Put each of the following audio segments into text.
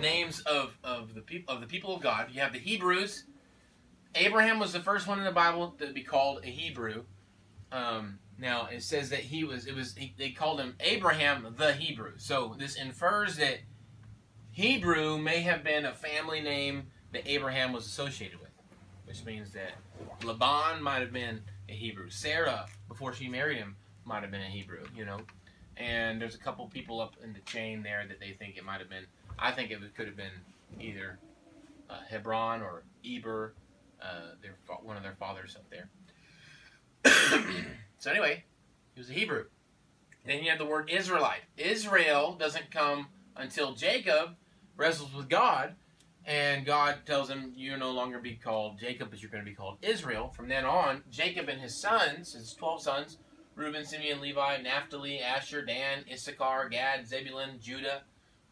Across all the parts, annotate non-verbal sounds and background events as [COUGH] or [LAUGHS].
names of, of the people of the people of God. You have the Hebrews. Abraham was the first one in the Bible to be called a Hebrew. Um, now it says that he was. It was. He, they called him Abraham the Hebrew. So this infers that Hebrew may have been a family name that Abraham was associated with, which means that Laban might have been a Hebrew. Sarah, before she married him, might have been a Hebrew. You know, and there's a couple people up in the chain there that they think it might have been. I think it could have been either uh, Hebron or Eber, uh, their one of their fathers up there. [COUGHS] so anyway, he was a Hebrew. Then you have the word Israelite. Israel doesn't come until Jacob wrestles with God, and God tells him, "You're no longer be called Jacob, but you're going to be called Israel." From then on, Jacob and his sons, his twelve sons, Reuben, Simeon, Levi, Naphtali, Asher, Dan, Issachar, Gad, Zebulun, Judah,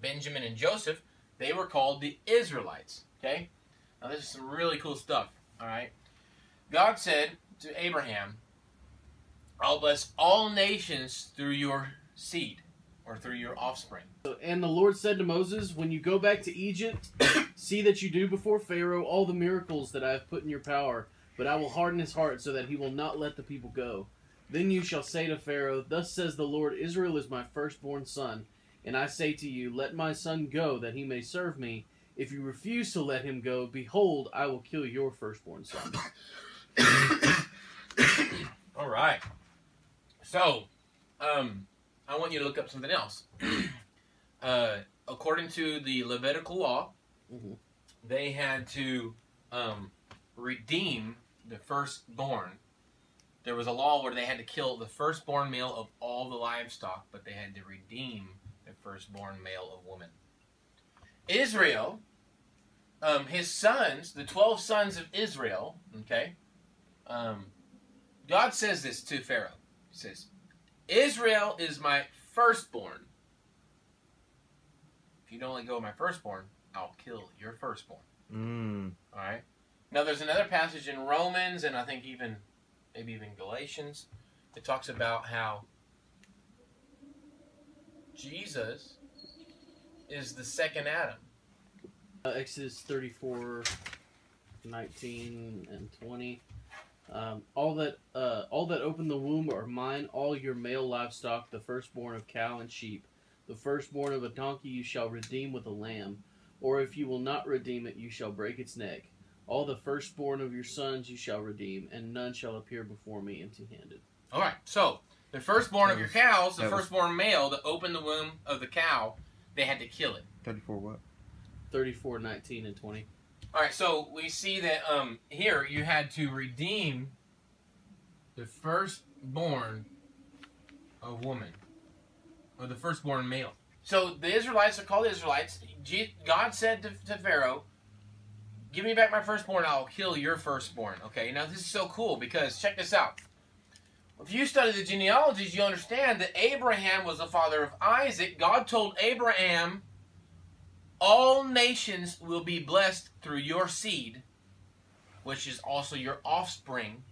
Benjamin, and Joseph, they were called the Israelites. Okay? Now, this is some really cool stuff. All right? God said to Abraham, I'll bless all nations through your seed or through your offspring. And the Lord said to Moses, When you go back to Egypt, [COUGHS] see that you do before Pharaoh all the miracles that I have put in your power, but I will harden his heart so that he will not let the people go. Then you shall say to Pharaoh, Thus says the Lord, Israel is my firstborn son. And I say to you, Let my son go, that he may serve me. If you refuse to let him go, behold, I will kill your firstborn son. [COUGHS] All right. So, um, I want you to look up something else. [COUGHS] uh, according to the Levitical law, Mhm. they had to um, redeem the firstborn. There was a law where they had to kill the firstborn male of all the livestock, but they had to redeem firstborn male of woman. Israel, um, his sons, the 12 sons of Israel, okay, um, God says this to Pharaoh. He says, Israel is my firstborn. If you don't let go of my firstborn, I'll kill your firstborn. Mm. All right. Now, there's another passage in Romans, and I think even maybe even Galatians, that talks about how Jesus is the second Adam. Uh, Exodus 34, 19 and 20. Um, all that uh, all that open the womb are mine. All your male livestock, the firstborn of cow and sheep, the firstborn of a donkey, you shall redeem with a lamb. Or if you will not redeem it, you shall break its neck. All the firstborn of your sons you shall redeem, and none shall appear before me empty-handed. All right. So the firstborn of your cows, the firstborn male that opened the womb of the cow, they had to kill it. 34 what? 34, 19, and 20. All right, so we see that um, here you had to redeem the firstborn of woman, or the firstborn male. So the Israelites are called Israelites. God said to, to Pharaoh, "Give me back my firstborn. I'll kill your firstborn." Okay, now this is so cool because check this out. If you study the genealogies, you understand that Abraham was the father of Isaac. God told Abraham all nations will be blessed through your seed, which is also your offspring.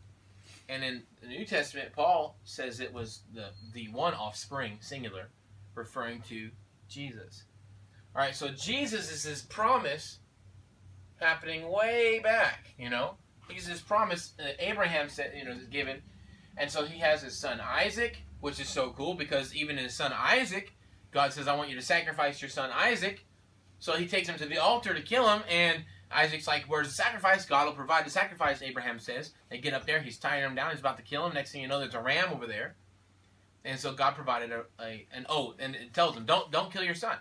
And in the New Testament, Paul says it was the, the one offspring, singular, referring to Jesus. All right, so Jesus is his promise happening way back, you know? He's his promise that Abraham said, you know, is given. And so he has his son Isaac, which is so cool because even his son Isaac, God says, I want you to sacrifice your son Isaac. So he takes him to the altar to kill him, and Isaac's like, Where's the sacrifice? God will provide the sacrifice, Abraham says. They get up there, he's tying him down, he's about to kill him. Next thing you know, there's a ram over there. And so God provided a, a an oath, and it tells him, Don't don't kill your son.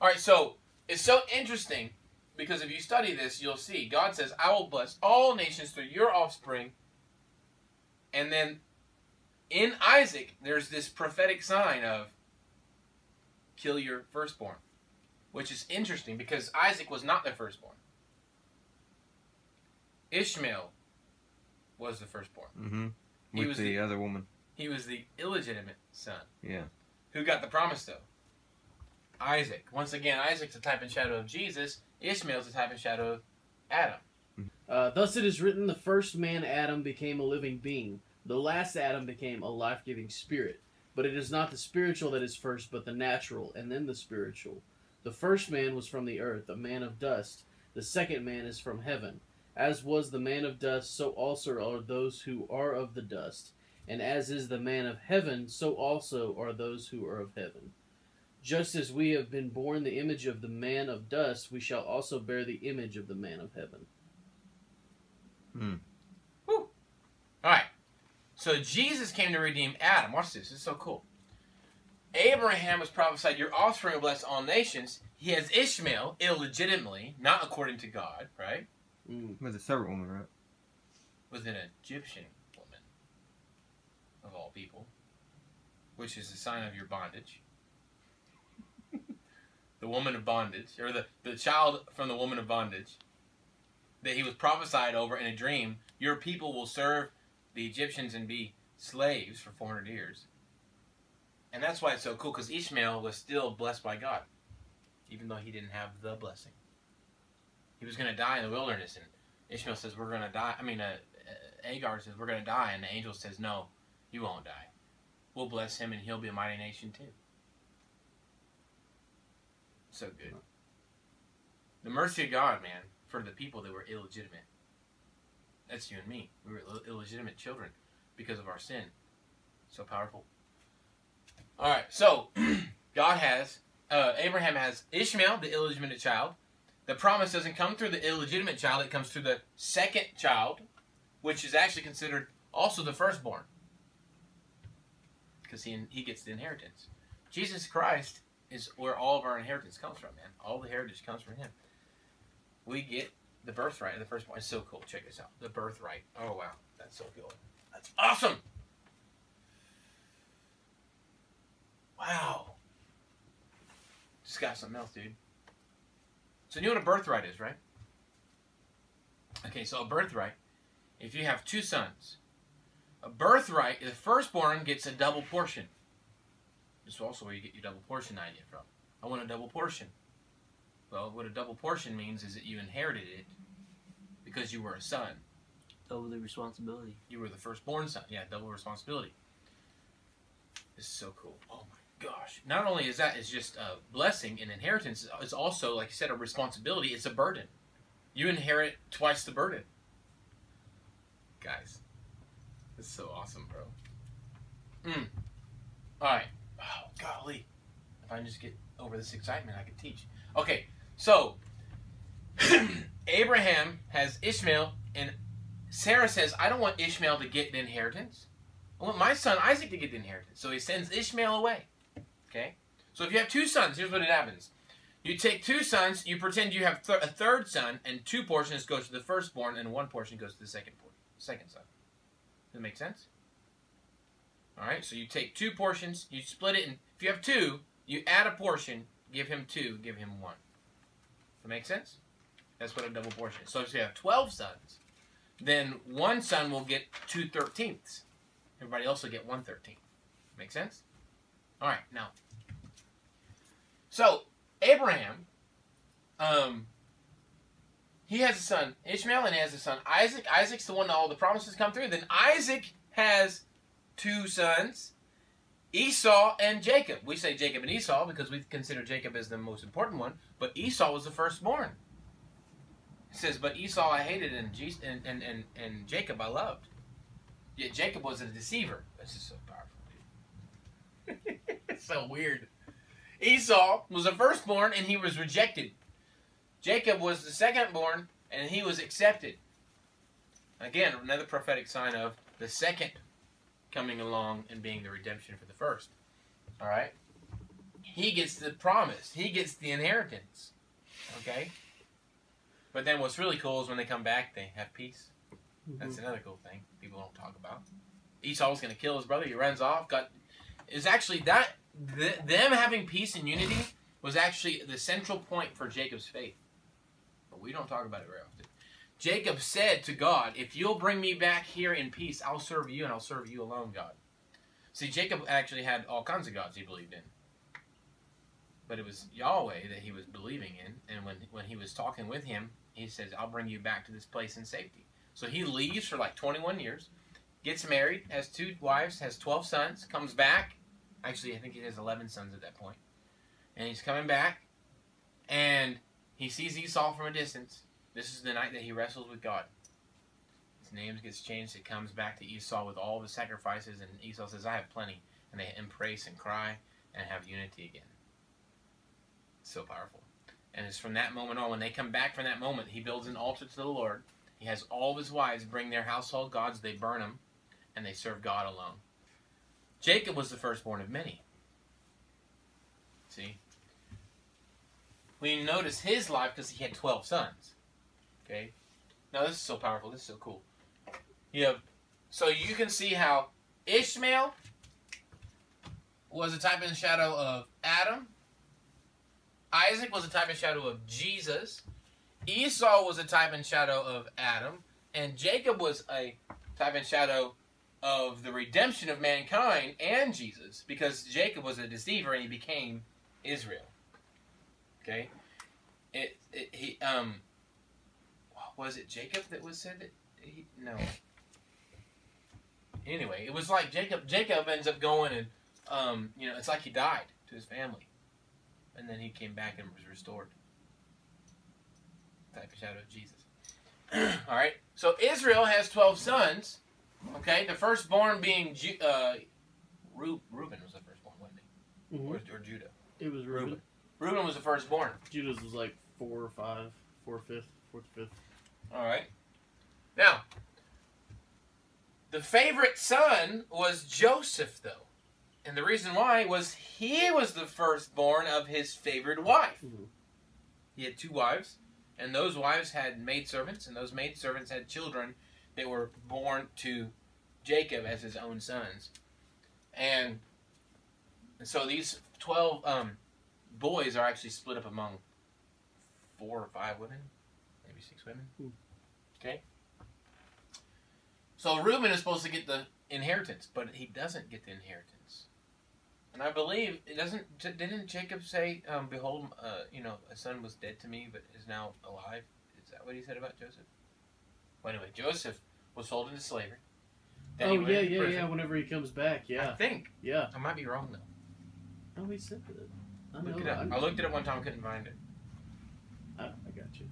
Alright, so it's so interesting because if you study this, you'll see God says, I will bless all nations through your offspring. And then in Isaac, there's this prophetic sign of kill your firstborn which is interesting because Isaac was not the firstborn. Ishmael was the firstborn. Mm-hmm. He was the, the- other woman. He was the illegitimate son. Yeah. Who got the promise though? Isaac. Once again, Isaac's a type and shadow of Jesus. Ishmael's a type and shadow of Adam. Uh, Thus it is written, the first man Adam became a living being. The last Adam became a life-giving spirit. But it is not the spiritual that is first, but the natural, and then the spiritual. The first man was from the earth, a man of dust. The second man is from heaven. As was the man of dust, so also are those who are of the dust. And as is the man of heaven, so also are those who are of heaven. Just as we have been born the image of the man of dust, we shall also bear the image of the man of heaven. Right. So Jesus came to redeem Adam. Watch this. This is so cool. Abraham was prophesied, Your offspring will bless all nations. He has Ishmael illegitimately, not according to God, right? Mm. It was a servant woman, right? Was an Egyptian woman, of all people, which is a sign of your bondage. [LAUGHS] the woman of bondage, or the, the child from the woman of bondage, that he was prophesied over in a dream. Your people will serve the Egyptians and be slaves for 400 years. And that's why it's so cool, because Ishmael was still blessed by God, even though he didn't have the blessing. He was going to die in the wilderness, and Ishmael says, We're going to die. I mean, uh, uh, Hagar says, We're going to die. And the angel says, No, you won't die. We'll bless him, and he'll be a mighty nation too. So good. The mercy of God, man, for the people that were illegitimate. That's you and me. We were Ill- illegitimate children because of our sin. So powerful. All right, so [CLEARS THROAT] God has, uh, Abraham has Ishmael, the illegitimate child. The promise doesn't come through the illegitimate child, it comes through the second child, which is actually considered also the firstborn. Because he, he gets the inheritance. Jesus Christ is where all of our inheritance comes from, man. All the heritage comes from him. We get the birthright of the firstborn. It's so cool. Check this out. The birthright. Oh, wow. That's so cool. That's awesome. Wow. Just got something else, dude. So you know what a birthright is, right? Okay, so a birthright, if you have two sons, a birthright, the firstborn gets a double portion. This is also where you get your double portion idea from. I want a double portion. Well, what a double portion means is that you inherited it because you were a son. Double the responsibility. You were the firstborn son. Yeah, double responsibility. This is so cool. Oh my gosh. Not only is that is just a blessing and inheritance, it's also, like you said, a responsibility. It's a burden. You inherit twice the burden. Guys, this is so awesome, bro. Mm. All right. Oh, golly. If I can just get over this excitement, I could teach. Okay, so [CLEARS THROAT] Abraham has Ishmael, and Sarah says, I don't want Ishmael to get the inheritance. I want my son Isaac to get the inheritance. So he sends Ishmael away. Okay? So if you have two sons, here's what it happens. You take two sons, you pretend you have th- a third son, and two portions go to the firstborn, and one portion goes to the second second son. Does that make sense? All right. So you take two portions, you split it, and if you have two, you add a portion, give him two, give him one. That make sense? That's what a double portion is. So if you have twelve sons, then one son will get two thirteenths. Everybody else will get one thirteenth. Make sense? All right. Now, so Abraham, um, he has a son Ishmael, and he has a son Isaac. Isaac's the one that all the promises come through. Then Isaac has two sons, Esau and Jacob. We say Jacob and Esau because we consider Jacob as the most important one, but Esau was the firstborn. It says, "But Esau I hated, and and, and, and and Jacob I loved." Yet Jacob was a deceiver. This is so powerful, [LAUGHS] it's so weird. Esau was the firstborn, and he was rejected. Jacob was the secondborn, and he was accepted. Again, another prophetic sign of the second coming along and being the redemption for the first. All right? He gets the promise, he gets the inheritance. Okay? But then what's really cool is when they come back, they have peace. Mm-hmm. That's another cool thing people don't talk about. Esau was going to kill his brother. He runs off. Got is actually that th- them having peace and unity was actually the central point for Jacob's faith. But we don't talk about it very often. Jacob said to God, "If you'll bring me back here in peace, I'll serve you and I'll serve you alone, God." See, Jacob actually had all kinds of gods he believed in. But it was Yahweh that he was believing in, and when when he was talking with him, he says, "I'll bring you back to this place in safety." So he leaves for like 21 years, gets married, has two wives, has 12 sons, comes back. Actually, I think he has 11 sons at that point. And he's coming back, And he sees Esau from a distance. This is the night that he wrestles with God. His name gets changed. It comes back to Esau with all the sacrifices, and Esau says, I have plenty. And they embrace and cry and have unity again. So powerful. And it's from that moment on, when they come back from that moment, he builds an altar to the Lord. He has all of his wives bring their household gods, they burn them, and they serve God alone. Jacob was the firstborn of many. See? We notice his life because he had 12 sons. Okay? Now, this is so powerful. This is so cool. You have, so you can see how Ishmael was a type and shadow of Adam. Isaac was a type and shadow of Jesus. Esau was a type and shadow of Adam. And Jacob was a type and shadow of the redemption of mankind and Jesus because Jacob was a deceiver and he became Israel. Okay? It, it he um was it Jacob that was said that he no. Anyway, it was like Jacob Jacob ends up going and um you know, it's like he died to his family. And then he came back and was restored. Type of shadow of Jesus. [CLEARS THROAT] All right. So Israel has 12 sons Okay, the firstborn being Ju- uh, Reuben was the firstborn, wasn't he? Mhm. Or, or Judah? It was Reuben. Reuben. Reuben was the firstborn. Judah's was like four or five, four fifth, fourth fifth. All right. Now, the favorite son was Joseph, though. And the reason why was he was the firstborn of his favored wife. Mhm. He had two wives, and those wives had maidservants, and those maidservants had children that were born to Jacob as his own sons. And so these 12 um, boys are actually split up among four or five women, maybe six women. Hmm. Okay? So Reuben is supposed to get the inheritance, but he doesn't get the inheritance. And I believe it doesn't. Didn't Jacob say, um, "Behold, uh, you know, a son was dead to me, but is now alive"? Is that what he said about Joseph? Well, anyway, Joseph was sold into slavery. Then oh yeah, yeah, yeah. Whenever he comes back, yeah. I yeah, think yeah. I might be wrong though. Oh, he said that. I Look know. it up. I, I looked at it up one time, couldn't find it. I, I got you.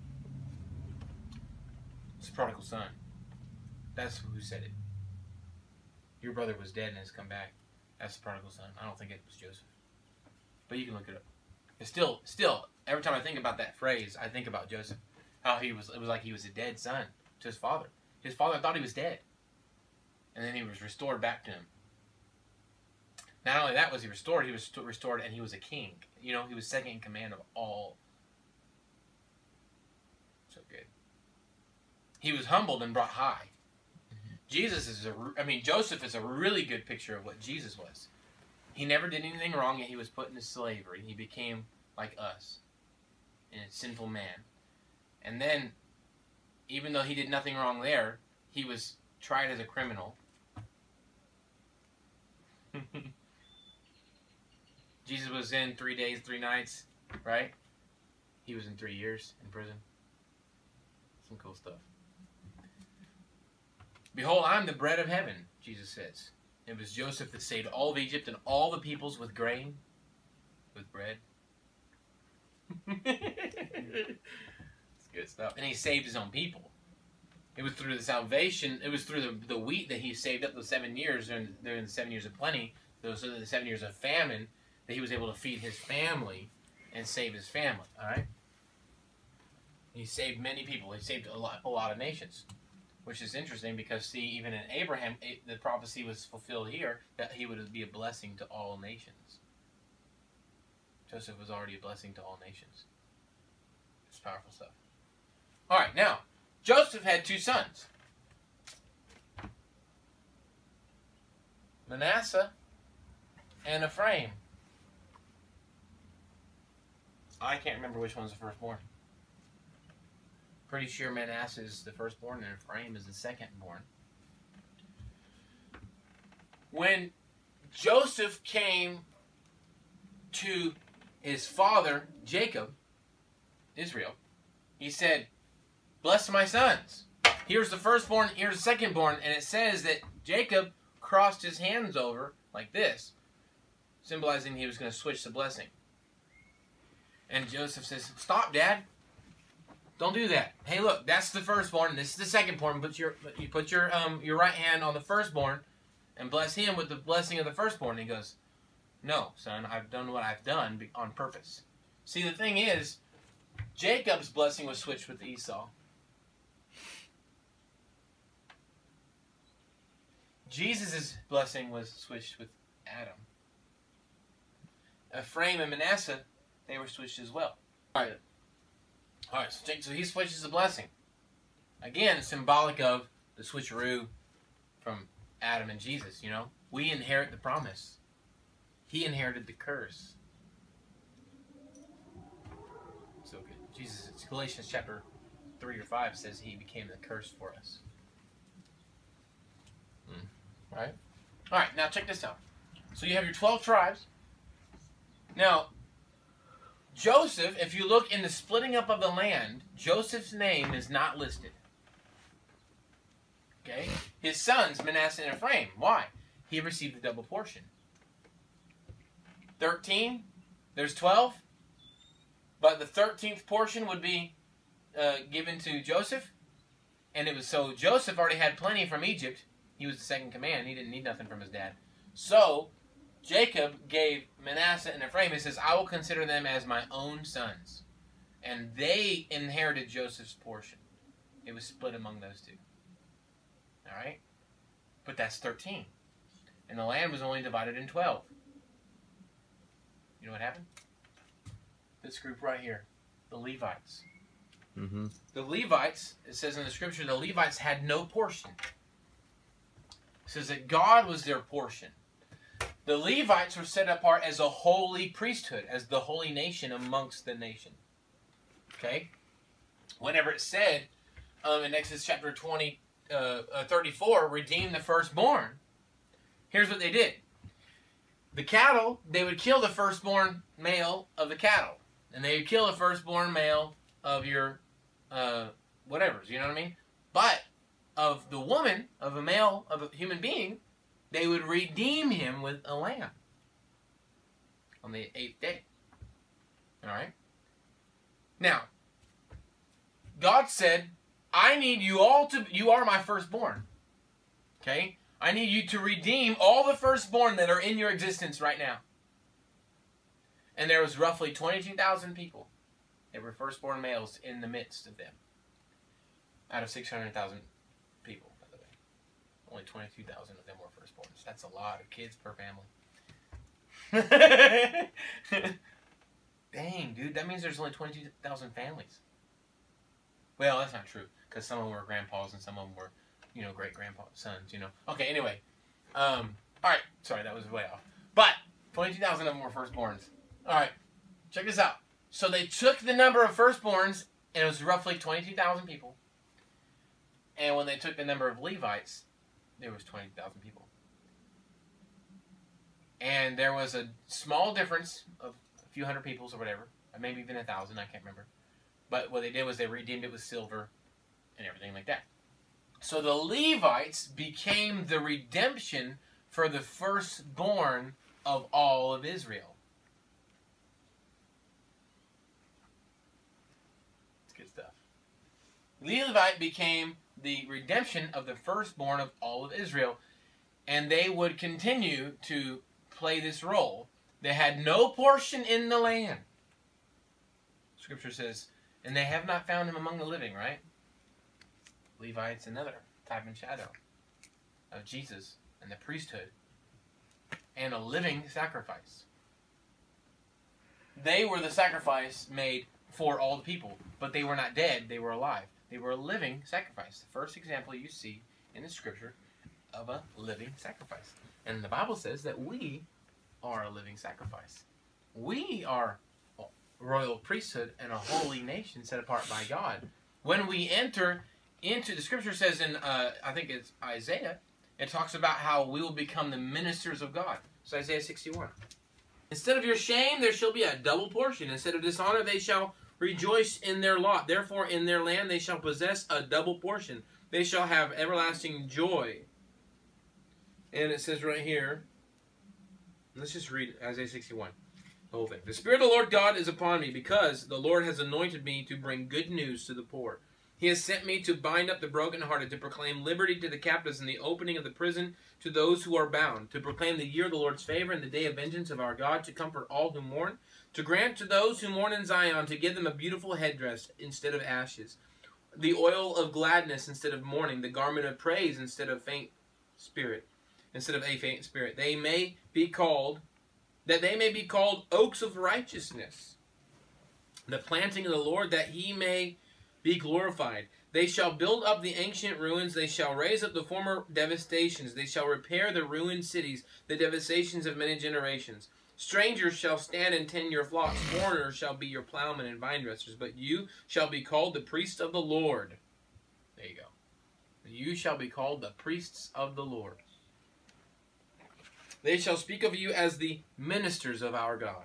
It's the prodigal son. That's who said it. Your brother was dead and has come back. That's the prodigal son. I don't think it was Joseph. But you can look it up. It's still, still, every time I think about that phrase, I think about Joseph. How he was, it was like he was a dead son to his father. His father thought he was dead. And then he was restored back to him. Not only that was he restored, he was restored and he was a king. You know, he was second in command of all. So good. He was humbled and brought high. Jesus is a, I mean, Joseph is a really good picture of what Jesus was. He never did anything wrong, yet he was put into slavery. He became like us, and a sinful man. And then, even though he did nothing wrong there, he was tried as a criminal. [LAUGHS] Jesus was in three days, three nights, right? He was in three years in prison. Some cool stuff. Behold, I'm the bread of heaven, Jesus says. It was Joseph that saved all of Egypt and all the peoples with grain, with bread. [LAUGHS] it's good stuff. And he saved his own people. It was through the salvation, it was through the, the wheat that he saved up those seven years during, during the seven years of plenty, those are the seven years of famine, that he was able to feed his family and save his family. All right? He saved many people. He saved a lot, a lot of nations which is interesting because see even in abraham it, the prophecy was fulfilled here that he would be a blessing to all nations. Joseph was already a blessing to all nations. It's powerful stuff. All right now joseph had two sons. Manasseh and ephraim. I can't remember which one's the firstborn Pretty sure Manasseh is the firstborn and Ephraim is the secondborn. When Joseph came to his father, Jacob, Israel, he said, Bless my sons. Here's the firstborn, here's the secondborn. And it says that Jacob crossed his hands over like this, symbolizing he was going to switch the blessing. And Joseph says, "Stop, Dad. Don't do that. Hey, look, that's the firstborn. This is the secondborn. Put your you put your um your right hand on the firstborn, and bless him with the blessing of the firstborn." And he goes, "No, son. I've done what I've done on purpose." See, the thing is, Jacob's blessing was switched with Esau. Jesus' blessing was switched with Adam. Ephraim and Manasseh, they were switched as well. All right. All right. So, so he switches the blessing. Again, symbolic of the switcheroo from Adam and Jesus. You know, we inherit the promise. He inherited the curse. So good. Jesus, it's Galatians chapter three or five says he became the curse for us. Hmm. Right. All right. Now check this out. So you have your twelve tribes. Now, Joseph, if you look in the splitting up of the land, Joseph's name is not listed. Okay? His sons, Manasseh and Ephraim. Why? He received the double portion. 13, there's 12, but the 13th portion would be uh, given to Joseph. And it was so Joseph already had plenty from Egypt. He was the second command. He didn't need nothing from his dad. So Jacob gave Manasseh and Ephraim, he says, I will consider them as my own sons. And they inherited Joseph's portion. It was split among those two. All right? But that's 13. And the land was only divided in 12. You know what happened? This group right here, the Levites. Mm-hmm. The Levites, it says in the scripture, the Levites had no portion. It says that God was their portion. The Levites were set apart as a holy priesthood, as the holy nation amongst the nation. Okay? Whenever it said um, in Exodus chapter 20, uh, uh, 34, redeem the firstborn, here's what they did. The cattle, they would kill the firstborn male of the cattle. And they would kill the firstborn male of your uh, whatever's, you know what I mean? But of the woman, of a male, of a human being, they would redeem him with a lamb on the eighth day. All right? Now, God said, I need you all to, you are my firstborn. Okay? I need you to redeem all the firstborn that are in your existence right now. And there was roughly 22,000 people that were firstborn males in the midst of them. Out of 600,000 people, by the way. Only 22,000 of them were firstborns. That's a lot of kids per family. [LAUGHS] Dang, dude, that means there's only 22,000 families. Well, that's not true, because some of them were grandpas and some of them were, you know, great grandpa sons, you know. Okay, anyway. Um, alright, sorry, that was way off. But, 22,000 of them were firstborns. Alright, check this out. So they took the number of firstborns, and it was roughly 22,000 people. And when they took the number of Levites, there was 20,000 people. And there was a small difference of a few hundred peoples or whatever, or maybe even a thousand, I can't remember. But what they did was they redeemed it with silver and everything like that. So the Levites became the redemption for the firstborn of all of Israel. It's good stuff. Levite became the redemption of the firstborn of all of Israel, and they would continue to play this role. They had no portion in the land. Scripture says, and they have not found him among the living, right? Levites, another type and shadow of Jesus and the priesthood and a living sacrifice. They were the sacrifice made for all the people, but they were not dead, they were alive. They were a living sacrifice. The first example you see in the scripture of a living sacrifice. And the Bible says that we are a living sacrifice. We are royal priesthood and a holy nation set apart by God. When we enter into the scripture says in uh, I think it's Isaiah, it talks about how we will become the ministers of God. It's Isaiah 61. Instead of your shame, there shall be a double portion. Instead of dishonor, they shall rejoice in their lot. Therefore, in their land they shall possess a double portion. They shall have everlasting joy. And it says right here, let's just read Isaiah 61. The whole thing. The Spirit of the Lord God is upon me because the Lord has anointed me to bring good news to the poor. He has sent me to bind up the brokenhearted, to proclaim liberty to the captives and the opening of the prison to those who are bound, to proclaim the year of the Lord's favor and the day of vengeance of our God, to comfort all who mourn, to grant to those who mourn in Zion, to give them a beautiful headdress instead of ashes, the oil of gladness instead of mourning, the garment of praise instead of faint spirit, instead of a faint spirit. They may be called, that they may be called oaks of righteousness, the planting of the Lord, that he may be glorified. They shall build up the ancient ruins. They shall raise up the former devastations. They shall repair the ruined cities, the devastations of many generations. Strangers shall stand and tend your flocks. Foreigners shall be your plowmen and vine dressers. But you shall be called the priests of the Lord. There you go. You shall be called the priests of the Lord. They shall speak of you as the ministers of our God.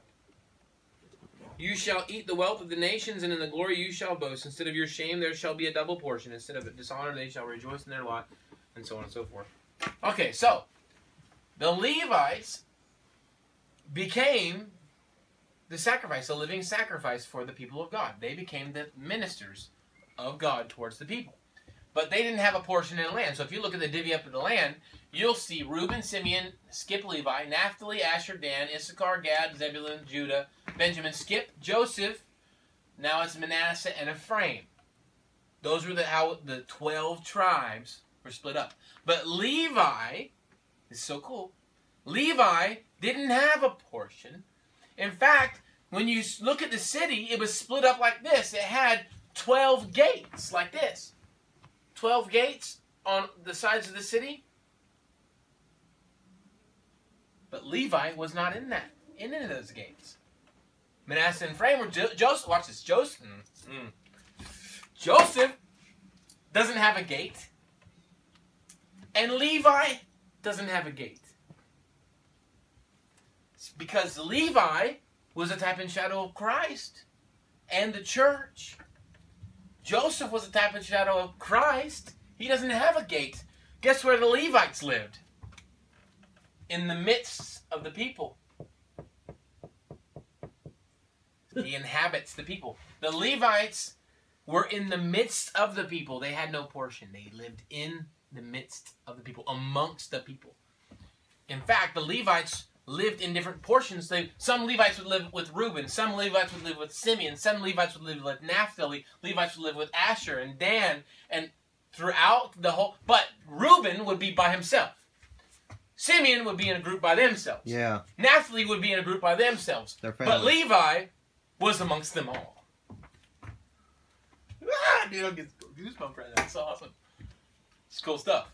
You shall eat the wealth of the nations, and in the glory you shall boast. Instead of your shame, there shall be a double portion. Instead of dishonor, they shall rejoice in their lot, and so on and so forth. Okay, so the Levites became the sacrifice, a living sacrifice for the people of God. They became the ministers of God towards the people. But they didn't have a portion in the land. So if you look at the divvy up of the land, you'll see Reuben, Simeon, Skip, Levi, Naphtali, Asher, Dan, Issachar, Gad, Zebulun, Judah, Benjamin, Skip, Joseph. Now it's Manasseh and Ephraim. Those were the how the twelve tribes were split up. But Levi is so cool. Levi didn't have a portion. In fact, when you look at the city, it was split up like this. It had 12 gates like this. 12 gates on the sides of the city. But Levi was not in that, in any of those gates. Manasseh and were jo- Joseph. Watch this. Joseph. Mm, mm. Joseph doesn't have a gate, and Levi doesn't have a gate. Because Levi was a type and shadow of Christ and the church. Joseph was a type and shadow of Christ. He doesn't have a gate. Guess where the Levites lived? In the midst of the people. He [LAUGHS] inhabits the people. The Levites were in the midst of the people. They had no portion. They lived in the midst of the people, amongst the people. In fact, the Levites lived in different portions. They, some Levites would live with Reuben, some Levites would live with Simeon, some Levites would live with Naphtali, Levites would live with Asher and Dan, and throughout the whole. But Reuben would be by himself. Simeon would be in a group by themselves. Yeah, Naphtali would be in a group by themselves. their But. Levi was amongst them all. Ah, dude, I'll get goosebumps right now. It's awesome. It's cool stuff.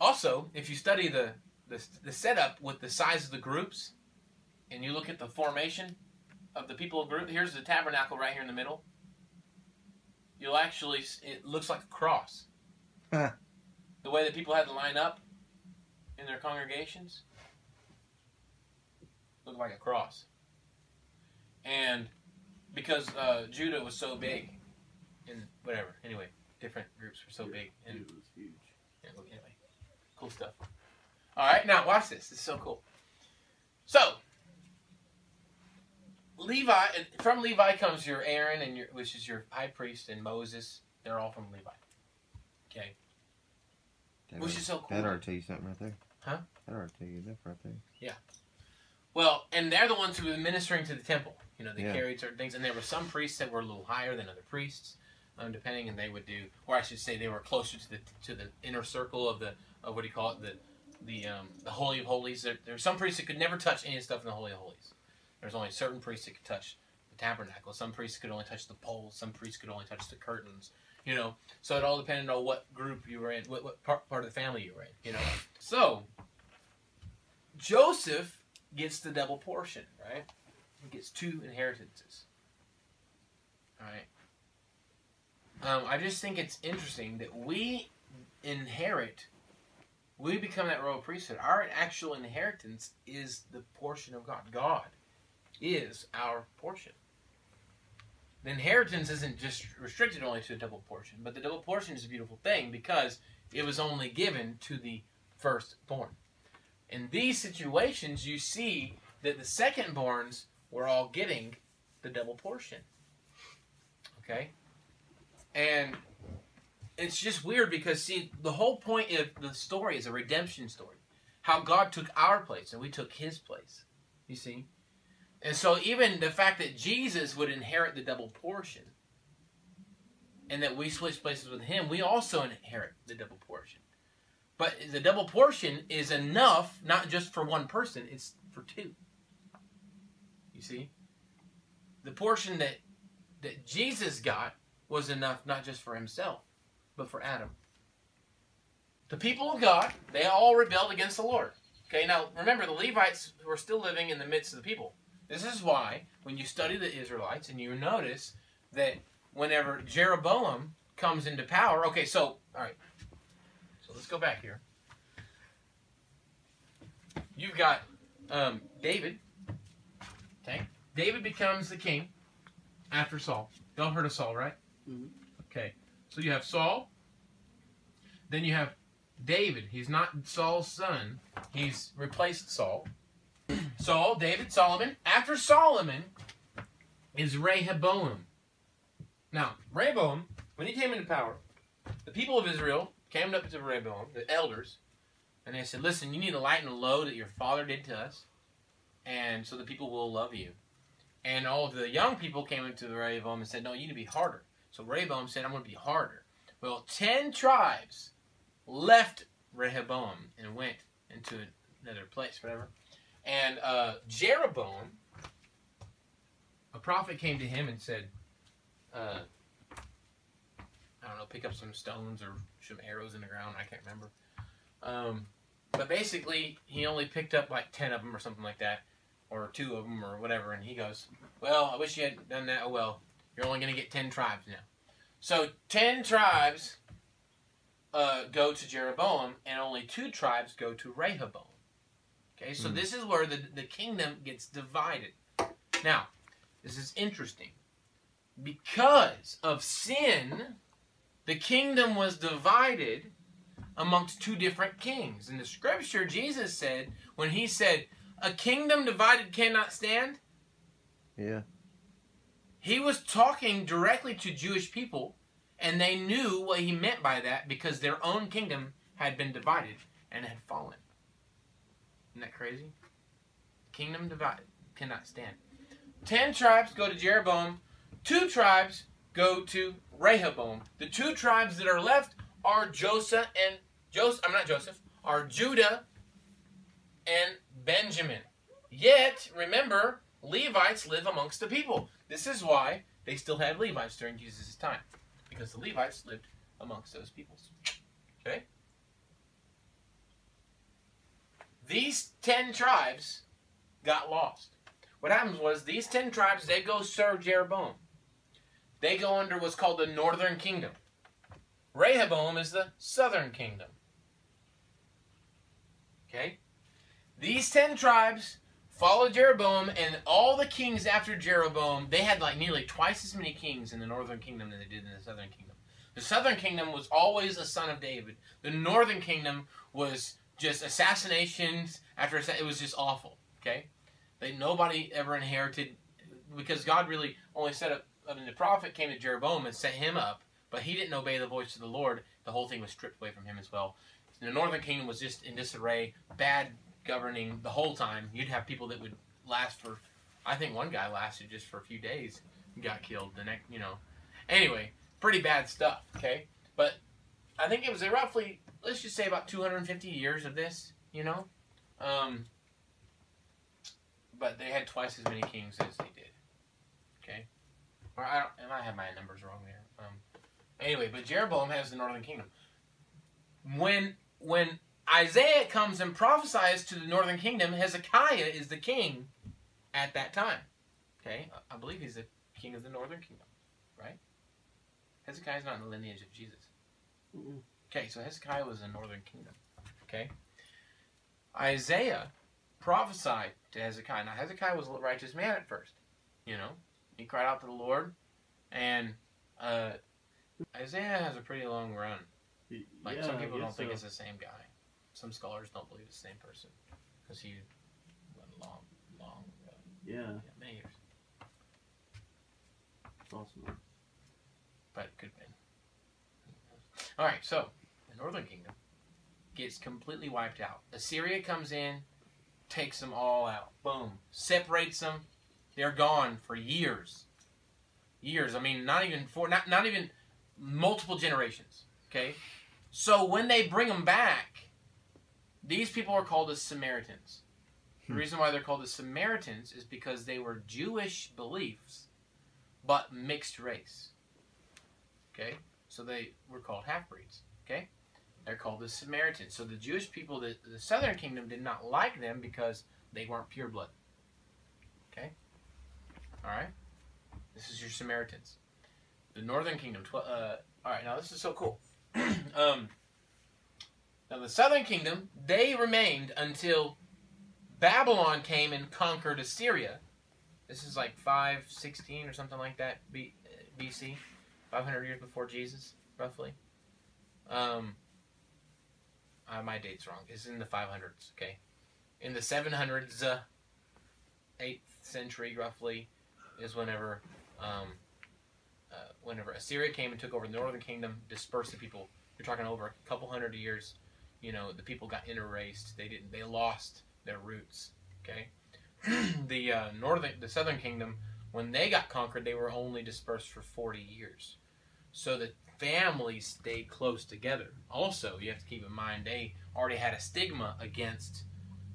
Also, if you study the, the the setup with the size of the groups, and you look at the formation of the people group, here's the tabernacle right here in the middle. You'll actually, it looks like a cross. Huh. the way that people had to line up in their congregations looked like a cross. And because uh, Judah was so big, and whatever, anyway, different groups were so big. And It was huge. yeah, anyway, cool stuff. All right, now watch this. This is so cool. So, Levi, and from Levi comes your Aaron, and your which is your high priest, and Moses. They're all from Levi. Okay, That which ought- is so cool. That ought to tell you something right there. Huh? That ought to tell you enough right there. Yeah. Well, and they're the ones who were ministering to the temple. You know, they Yeah. carried certain things, and there were some priests that were a little higher than other priests, um, depending, and they would do, or I should say, they were closer to the to the inner circle of the of what do you call it, the the um, the holy of holies. There, there some priests that could never touch any stuff in the holy of holies. There's only certain priests that could touch the tabernacle. Some priests could only touch the poles. Some priests could only touch the curtains. You know, so it all depended on what group you were in, what, what part, part of the family you were in. You know, so Joseph gets the double portion, right? He gets two inheritances. All right. Um, I just think it's interesting that we inherit, we become that royal priesthood. Our actual inheritance is the portion of God. God is our portion. The inheritance isn't just restricted only to a double portion, but the double portion is a beautiful thing because it was only given to the firstborn in these situations, you see that the second borns were all getting the double portion. Okay? And it's just weird because see the whole point of the story is a redemption story. How God took our place and we took his place. You see? And so even the fact that Jesus would inherit the double portion and that we switch places with him, we also inherit the double portion. But the double portion is enough not just for one person, it's for two. You see? The portion that that Jesus got was enough not just for himself, but for Adam. The people of God, they all rebelled against the Lord. Okay, now remember the Levites were still living in the midst of the people. This is why when you study the Israelites and you notice that whenever Jeroboam comes into power, okay, so all right. So let's go back here. You've got um, David. Okay, David becomes the king after Saul. Y'all heard of Saul, right? Mhm. Okay, so you have Saul. Then you have David. He's not Saul's son. He's replaced Saul. [CLEARS THROAT] Saul, David, Solomon. After Solomon is Rehoboam. Now, Rehoboam, when he came into power, the people of Israel came up to Rehoboam, the elders, and they said, Listen, you need to lighten the load that your father did to us, and so the people will love you. And all of the young people came into the Rehoboam and said, No, you need to be harder. So Rehoboam said, I'm going to be harder. Well, ten tribes left Rehoboam and went into another place, whatever. And uh, Jeroboam, a prophet came to him and said, uh, I don't know, pick up some stones or some arrows in the ground. I can't remember. Um, but basically, he only picked up like 10 of them or something like that, or two of them or whatever. And he goes, Well, I wish you had done that. Oh, well, you're only going to get 10 tribes now. So 10 tribes uh, go to Jeroboam, and only two tribes go to Rehoboam. Okay, so Hmm. this is where the, the kingdom gets divided. Now, this is interesting. Because of sin, the kingdom was divided amongst two different kings. In the scripture, Jesus said, when he said, A kingdom divided cannot stand, Yeah. He was talking directly to Jewish people, and they knew what he meant by that because their own kingdom had been divided and had fallen. Isn't that crazy? Kingdom divided cannot stand. Ten tribes go to Jeroboam, two tribes go to Rehoboam. The two tribes that are left are Joseph and Joseph. I'm not Joseph. Are Judah and Benjamin. Yet, remember, Levites live amongst the people. This is why they still had Levites during Jesus' time, because the Levites lived amongst those peoples. Okay? These ten tribes got lost. What happens was these ten tribes they go serve Jeroboam. They go under what's called the northern kingdom. Rehoboam is the southern kingdom. Okay? These ten tribes followed Jeroboam, and all the kings after Jeroboam, they had like nearly twice as many kings in the northern kingdom than they did in the southern kingdom. The southern kingdom was always a son of David. The northern kingdom was just assassinations after it was just awful. Okay, they nobody ever inherited because God really only set up. I mean, the prophet came to Jeroboam and set him up, but he didn't obey the voice of the Lord. The whole thing was stripped away from him as well. The northern kingdom was just in disarray, bad governing the whole time. You'd have people that would last for, I think one guy lasted just for a few days, got killed. The next, you know, anyway, pretty bad stuff. Okay, but I think it was a roughly, let's just say about 250 years of this. You know, um, but they had twice as many kings as they did. Okay, or I don't, I might have my numbers wrong there. Um, anyway, but Jeroboam has the northern kingdom. When when Isaiah comes and prophesies to the northern kingdom, Hezekiah is the king at that time. Okay, I- believe he's the king of the northern kingdom, right? Hezekiah is not in the lineage of Jesus. Okay, so Hezekiah was in the northern kingdom. Okay, Isaiah prophesied to Hezekiah. Now Hezekiah was a righteous man at first. You know, he cried out to the Lord, and uh, Isaiah has a pretty long run. Like yeah, some people don't guess think it's the same guy. Some scholars don't believe it's the same person because he went long, long ago. Yeah, Yeah, many years. it's awesome. man. but it could have been. All right, so the Northern Kingdom gets completely wiped out. Assyria comes in, takes them all out. Boom, separates them. They're gone for years. Years. I mean, not even four. Not not even multiple generations. Okay, so when they bring them back, these people are called the Samaritans. The Hmm. reason why they're called the Samaritans is because they were Jewish beliefs, but mixed race. Okay? So they were called half breeds. Okay? They're called the Samaritans. So the Jewish people, the, the southern kingdom, did not like them because they weren't pure blood. Okay? Alright? This is your Samaritans. The northern kingdom, uh, alright, now this is so cool. [CLEARS THROAT] um, now the southern kingdom, they remained until Babylon came and conquered Assyria. This is like 516 or something like that BC. 500 years before Jesus, roughly. Um, uh, my date's wrong. It's in the 500s, okay? In the 700s, uh, 8th century, roughly, is whenever, um, uh, whenever Assyria came and took over the northern kingdom, dispersed the people. You're talking over a couple hundred years. You know, the people got interraced. They didn't. They lost their roots. Okay. [CLEARS THROAT] the uh, northern, the southern kingdom when they got conquered, they were only dispersed for 40 years. So the families stayed close together. Also, you have to keep in mind they already had a stigma against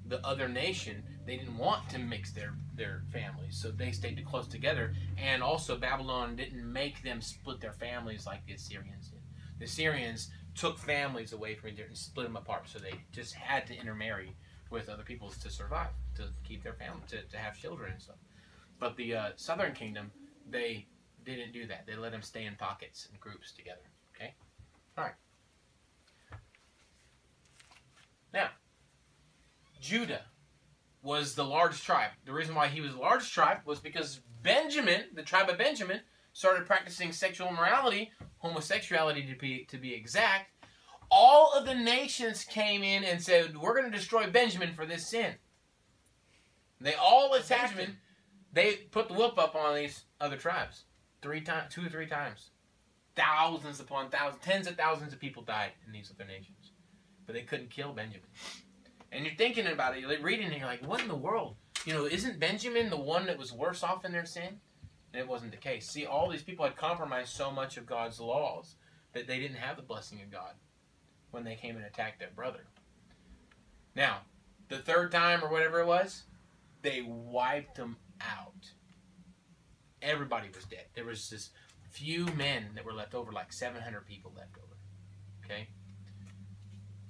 the other nation. They didn't want to mix their, their families, so they stayed close together. And also, Babylon didn't make them split their families like the Assyrians did. The Assyrians took families away from each other and split them apart, so they just had to intermarry with other peoples to survive, to keep their family, to, to have children and stuff. But the uh, Southern Kingdom, they didn't do that. They let them stay in pockets and groups together. Okay? Alright. Now, Judah was the largest tribe. The reason why he was the largest tribe was because Benjamin, the tribe of Benjamin, started practicing sexual immorality, homosexuality to be to be exact. All of the nations came in and said, "We're going to destroy Benjamin for this sin." They all attacked him. They put the whoop up on these other tribes three times, two or three times. Thousands upon thousands, tens of thousands of people died in these other nations, but they couldn't kill Benjamin. And you're thinking about it, you're reading, and you're like, "What in the world? You know, isn't Benjamin the one that was worse off in their sin?" It wasn't the case. See, all these people had compromised so much of God's laws that they didn't have the blessing of God when they came and attacked their brother. Now, the third time or whatever it was, they wiped them out. Everybody was dead. There was just few men that were left over, like 700 people left over. Okay?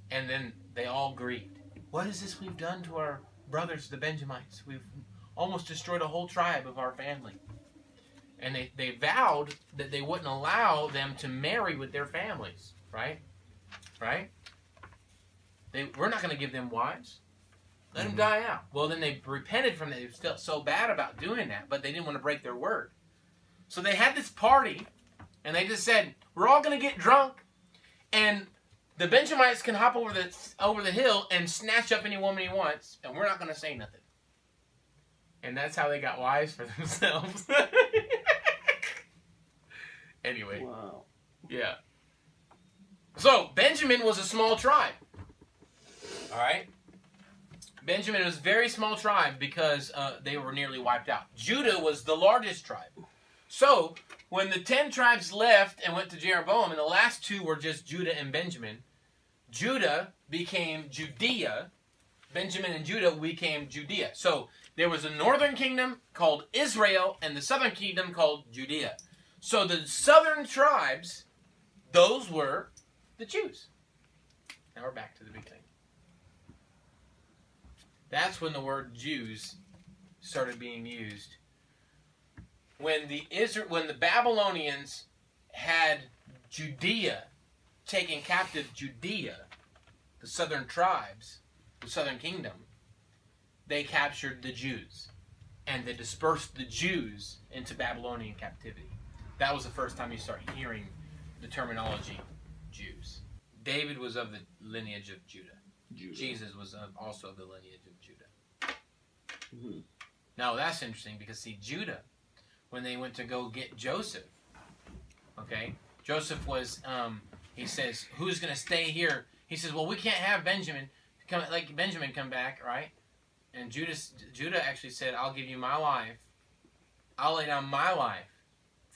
And then they all grieved. What is this we've done to our brothers, the Benjamites? We've almost destroyed a whole tribe of our family. And they, they vowed that they wouldn't allow them to marry with their families, right? Right? They, we're not going to give them wives. Let them Mhm. die out. Well, then they repented from that. They felt so bad about doing that, but they didn't want to break their word. So they had this party, and they just said, "We're all going to get drunk, and the Benjamites can hop over the over the hill and snatch up any woman he wants, and we're not going to say nothing." And that's how they got wives for [LAUGHS] themselves. [LAUGHS] anyway, Wow. yeah. So Benjamin was a small tribe. All right. Benjamin was a very small tribe because uh, they were nearly wiped out. Judah was the largest tribe. So when the ten tribes left and went to Jeroboam, and the last two were just Judah and Benjamin, Judah became Judea. Benjamin and Judah became Judea. So there was a northern kingdom called Israel and the southern kingdom called Judea. So the southern tribes, those were the Jews. Now we're back to the beginning. That's when the word Jews started being used. When the Israel, when the Babylonians had Judea taken captive Judea, the southern tribes, the southern kingdom, they captured the Jews and they dispersed the Jews into Babylonian captivity. That was the first time you start hearing the terminology Jews. David was of the lineage of Judah. Judah. Jesus was of, also of the lineage of Judah. Mhm. Now that's interesting because see Judah, when they went to go get Joseph, okay, Joseph was um, he says who's gonna stay here? He says, well we can't have Benjamin come like Benjamin come back, right? And Judas Judah actually said, I'll give you my life. I'll lay down my life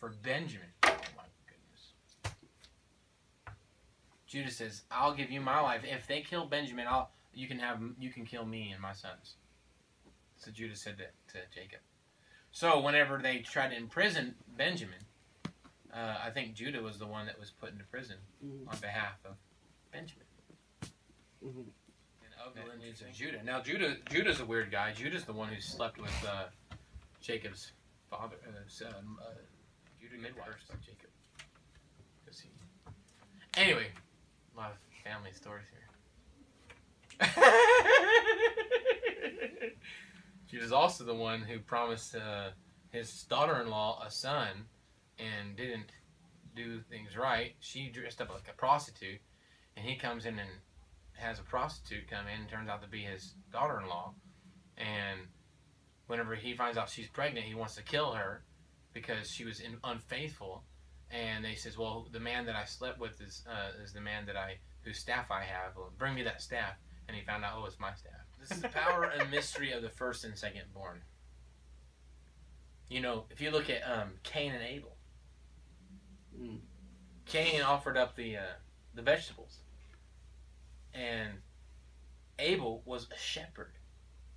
for Benjamin. Oh my goodness. Judah says, I'll give you my life. If they kill Benjamin, I'll you can have you can kill me and my sons. So Judah said that to Jacob. So whenever they tried to imprison Benjamin, uh, I think Judah was the one that was put into prison Mhm. on behalf of Benjamin. Mhm. And of the lineage of Judah. Now Judah Judah's a weird guy. Judah's the one who slept with uh, Jacob's father, uh, uh, Judah midwife by he- Anyway, a lot of family stories here. [LAUGHS] Judah's also the one who promised uh, his daughter-in-law a son and didn't do things right. She dressed up like a prostitute, and he comes in and has a prostitute come in turns out to be his daughter-in-law and whenever he finds out she's pregnant he wants to kill her because she was in, unfaithful. And they says well the man that i slept with is uh, is the man that i whose staff i have. Well, bring me that staff. And he found out oh it's my staff. This is the power and [LAUGHS] mystery of the first and second born. You know if you look at um, cain and abel. Mm. cain offered up the uh, the vegetables. And Abel was a shepherd,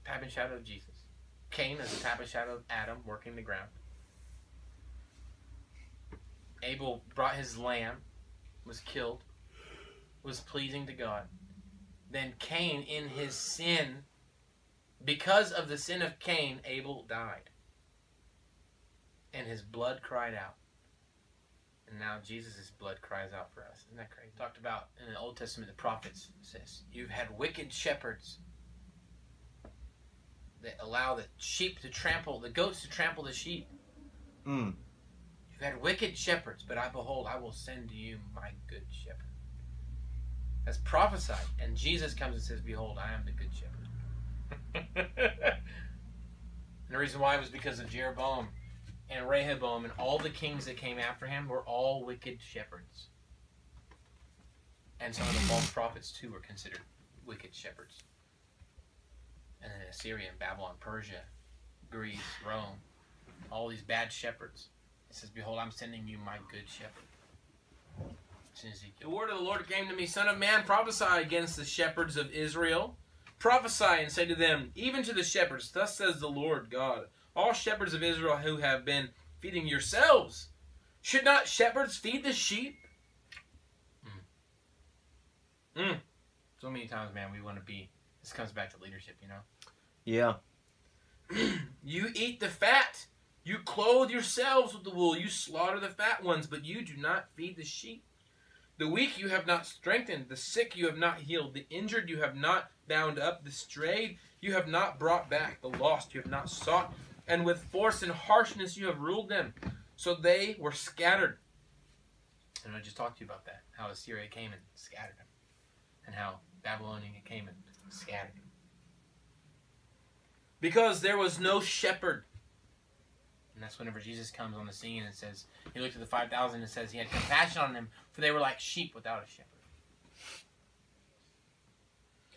type and shadow of Jesus. Cain is a type and shadow of Adam working the ground. Abel brought his lamb, was killed, was pleasing to God. Then Cain, in his sin, because of the sin of Cain, Abel died. And his blood cried out. And now Jesus' blood cries out for us. Isn't that crazy? Talked about in the Old Testament, the prophets says, You've had wicked shepherds that allow the sheep to trample, the goats to trample the sheep. Mm. You've had wicked shepherds, but I behold, I will send to you my good shepherd. That's prophesied. And Jesus comes and says, Behold, I am the good shepherd. [LAUGHS] and the reason why was because of Jeroboam and Rehoboam and all the kings that came after him were all wicked shepherds. And some of the false prophets too were considered wicked shepherds. And then Assyria and Babylon, Persia, Greece, Rome, all these bad shepherds. It says, Behold, I'm sending you my good shepherd. It's in Ezekiel. The word of the Lord came to me, Son of man, prophesy against the shepherds of Israel. Prophesy and say to them, even to the shepherds, Thus says the Lord God all shepherds of Israel who have been feeding yourselves. Should not shepherds feed the sheep? Mm. Mm. So many times, man, we want to be. This comes back to leadership, you know. Yeah. [CLEARS THROAT] you eat the fat. You clothe yourselves with the wool. You slaughter the fat ones, but you do not feed the sheep. The weak you have not strengthened. The sick you have not healed. The injured you have not bound up. The strayed you have not brought back. The lost you have not sought and with force and harshness you have ruled them. So they were scattered. And I just talked to you about that. How Assyria came and scattered them. And how Babylonian came and scattered them. Because there was no shepherd. And that's whenever Jesus comes on the scene and says, He looked at the 5,000 and says, He had compassion on them, for they were like sheep without a shepherd.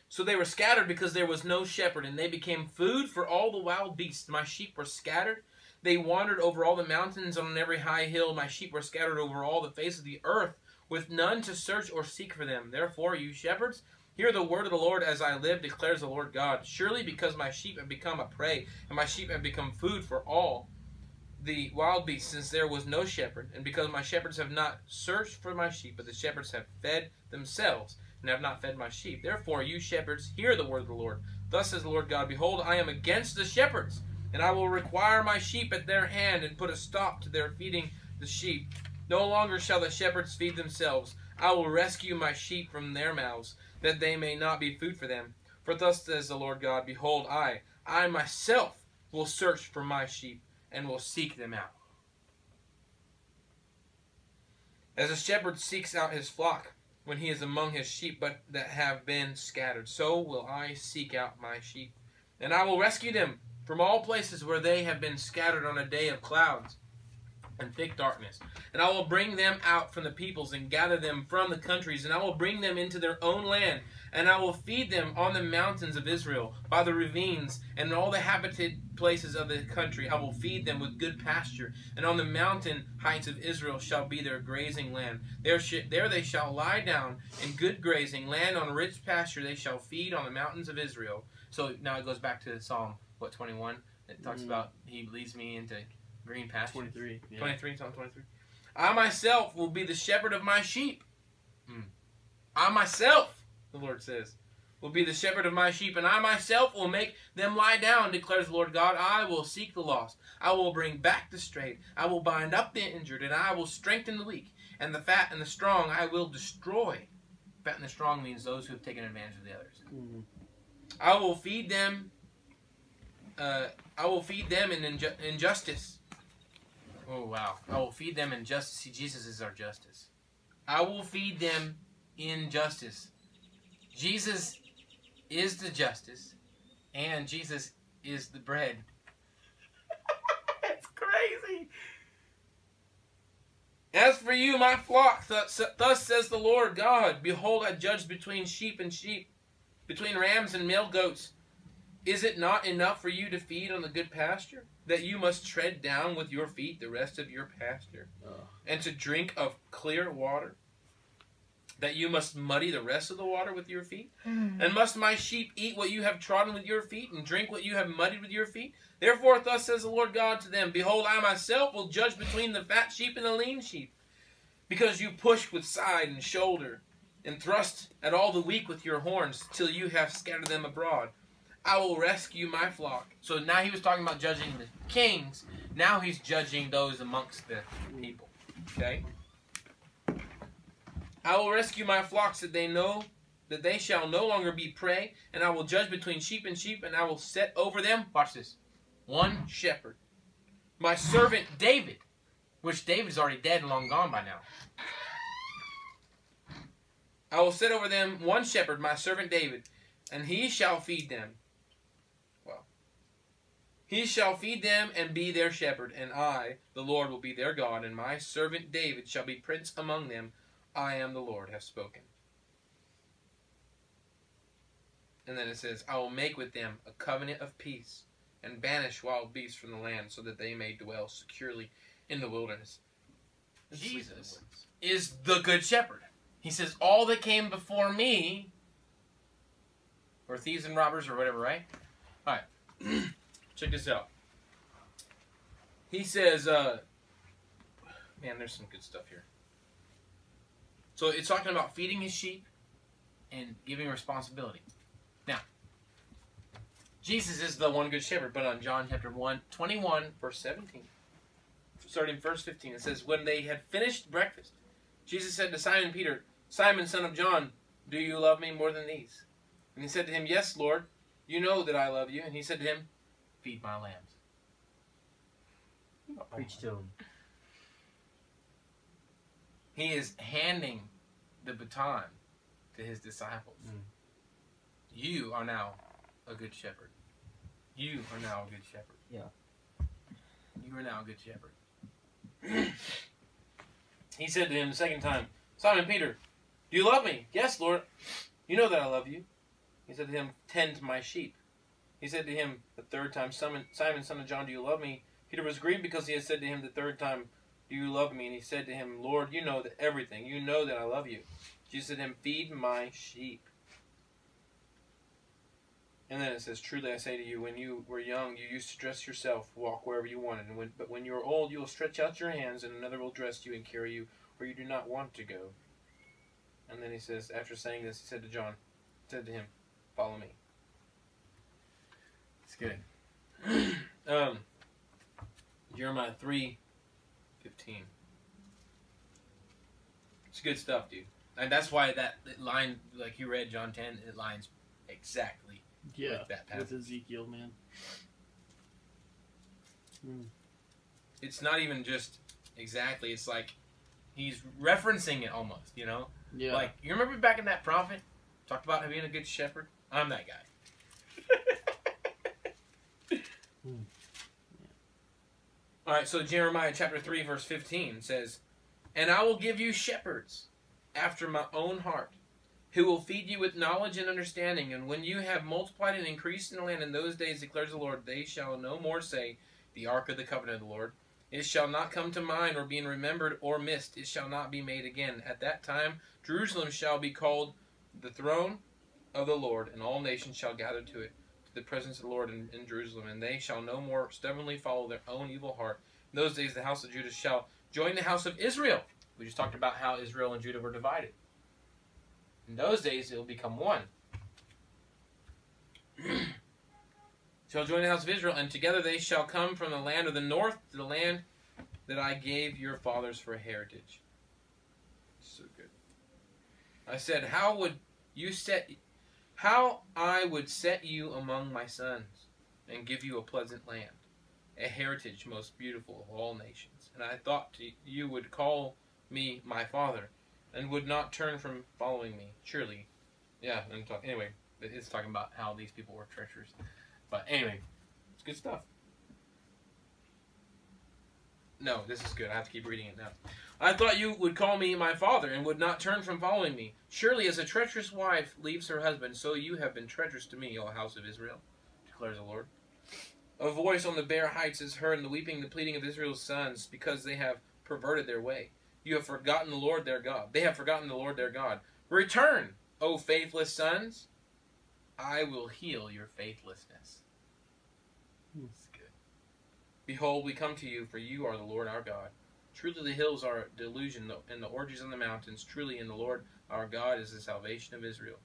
So they were scattered because there was no shepherd, and they became food for all the wild beasts. My sheep were scattered. They wandered over all the mountains on every high hill. My sheep were scattered over all the face of the earth, with none to search or seek for them. Therefore, you shepherds, hear the word of the Lord as I live, declares the Lord God. Surely because my sheep have become a prey, and my sheep have become food for all the wild beasts, since there was no shepherd, and because my shepherds have not searched for my sheep, but the shepherds have fed themselves and have not fed my sheep. Therefore, you shepherds, hear the word of the Lord. Thus says the Lord God Behold, I am against the shepherds, and I will require my sheep at their hand, and put a stop to their feeding the sheep. No longer shall the shepherds feed themselves. I will rescue my sheep from their mouths, that they may not be food for them. For thus says the Lord God Behold, I, I myself, will search for my sheep, and will seek them out. As a shepherd seeks out his flock, when he is among his sheep but that have been scattered. So will I seek out my sheep, and I will rescue them from all places where they have been scattered on a day of clouds and thick darkness. And I will bring them out from the peoples and gather them from the countries, and I will bring them into their own land, and I will feed them on the mountains of Israel, by the ravines, and in all the habited places of the country. I will feed them with good pasture, and on the mountain heights of Israel shall be their grazing land. There, sh- there they shall lie down in good grazing land on rich pasture. They shall feed on the mountains of Israel. So now it goes back to Psalm what twenty one. It talks Mm. about He leads me into green pasture. 23. Yeah. 23, Psalm 23. I myself will be the shepherd of my sheep. Mm. I myself, the Lord says, will be the shepherd of my sheep, and I myself will make them lie down, declares the Lord God. I will seek the lost. I will bring back the strayed. I will bind up the injured, and I will strengthen the weak. And the fat and the strong I will destroy. Fat and the strong means those who have taken advantage of the others. Mhm. I will feed them. Uh, I will feed them in inju- injustice. Oh wow! I will feed them in justice. See, Jesus is our justice. I will feed them in justice. Jesus is the justice, and Jesus is the bread. [LAUGHS] it's crazy. As for you, my flock, thus, thus says the Lord God, behold, I judge between sheep and sheep between rams and male goats. Is it not enough for you to feed on the good pasture, that you must tread down with your feet the rest of your pasture, Oh. and to drink of clear water? That you must muddy the rest of the water with your feet? Hmm. And must my sheep eat what you have trodden with your feet, and drink what you have muddied with your feet? Therefore, thus says the Lord God to them Behold, I myself will judge between the fat sheep and the lean sheep, because you push with side and shoulder and thrust at all the weak with your horns till you have scattered them abroad. I will rescue my flock. So now he was talking about judging the kings. Now he's judging those amongst the people. Okay? I will rescue my flocks that they know that they shall no longer be prey, and I will judge between sheep and sheep, and I will set over them, watch this, one shepherd. My servant David, which David's already dead and long gone by now. I will set over them one shepherd, my servant David, and he shall feed them. Well, he shall feed them and be their shepherd, and I, the Lord, will be their God, and my servant David shall be prince among them. I am the Lord, have spoken. And then it says, I will make with them a covenant of peace, and banish wild beasts from the land, so that they may dwell securely in the wilderness. Jesus is the good shepherd. He says, All that came before me were thieves and robbers or whatever, right? Alright. [CLEARS THROAT] Check this out. He says, uh, man, there's some good stuff here. So it's talking about feeding his sheep and giving responsibility. Now, Jesus is the one good shepherd, but on John chapter 1, 21, verse 17, starting verse 15, it says, When they had finished breakfast, Jesus said to Simon Peter, Simon, son of John, do you love me more than these? And he said to him, Yes, Lord, you know that I love you. And he said to him, Feed my lambs. Preach to him. He is handing the baton to his disciples. Mm. You are now a good shepherd. You are now a good shepherd. Yeah. You are now a good shepherd. [CLEARS THROAT] he said to him the second time, Simon Peter, do you love me? Yes, Lord. You know that I love you. He said to him, Tend to my sheep. He said to him the third time, Simon, Simon, son of John, do you love me? Peter was grieved because he had said to him the third time, Do you love me? And he said to him, Lord, you know that everything. You know that I love you. Jesus said to him, Feed my sheep. And then it says, Truly I say to you, when you were young, you used to dress yourself, walk wherever you wanted. And when, but when you are old, you will stretch out your hands, and another will dress you and carry you where you do not want to go. And then he says, after saying this, he said to John, said to him, Follow me. It's good. [CLEARS THROAT] um, Jeremiah three, fifteen. It's good stuff, dude. And that's why that, line, like you read John ten, it lines exactly Yeah. with that passage. With Ezekiel, man. It's not even just exactly. It's like he's referencing it almost. You know, Yeah. like you remember back in that prophet talked about being a good shepherd. I'm that guy. [LAUGHS] Hmm. All right, so Jeremiah chapter 3, verse 15 says, And I will give you shepherds after my own heart, who will feed you with knowledge and understanding. And when you have multiplied and increased in the land in those days, declares the Lord, they shall no more say, The ark of the covenant of the Lord. It shall not come to mind or be remembered or missed. It shall not be made again. At that time, Jerusalem shall be called the throne of the Lord, and all nations shall gather to it, the presence of the Lord in, in Jerusalem. And they shall no more stubbornly follow their own evil heart. In those days, the house of Judah shall join the house of Israel. We just talked about how Israel and Judah were divided. In those days, it will become one. [CLEARS THROAT] shall join the house of Israel, and together they shall come from the land of the north to the land that I gave your fathers for a heritage. So good. I said, How would you set how I would set you among my sons and give you a pleasant land, a heritage most beautiful of all nations. And I thought you would call me my father and would not turn from following me. Surely. Yeah, talk, anyway, it's talking about how these people were treacherous. But anyway, it's good stuff. No, this is good. I have to keep reading it now. I thought you would call me my father and would not turn from following me. Surely, as a treacherous wife leaves her husband, so you have been treacherous to me, O house of Israel, declares the Lord. A voice on the bare heights is heard, and the weeping and the pleading of Israel's sons, because they have perverted their way. You have forgotten the Lord their God. They have forgotten the Lord their God. Return, O faithless sons. I will heal your faithlessness. That's good. Behold, we come to you, for you are the Lord our God. Truly the hills are delusion, and the orgies on the mountains. Truly in the Lord our God is the salvation of Israel.